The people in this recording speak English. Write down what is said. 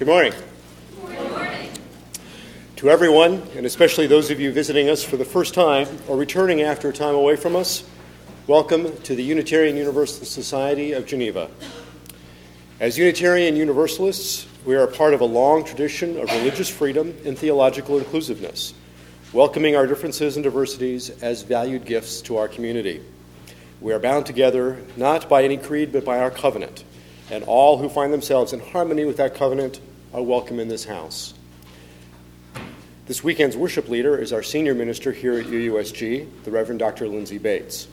Good morning. Good morning. To everyone, and especially those of you visiting us for the first time or returning after a time away from us, welcome to the Unitarian Universalist Society of Geneva. As Unitarian Universalists, we are a part of a long tradition of religious freedom and theological inclusiveness, welcoming our differences and diversities as valued gifts to our community. We are bound together not by any creed, but by our covenant, and all who find themselves in harmony with that covenant are welcome in this house. This weekend's worship leader is our senior minister here at UUSG, the Reverend Dr. Lindsay Bates.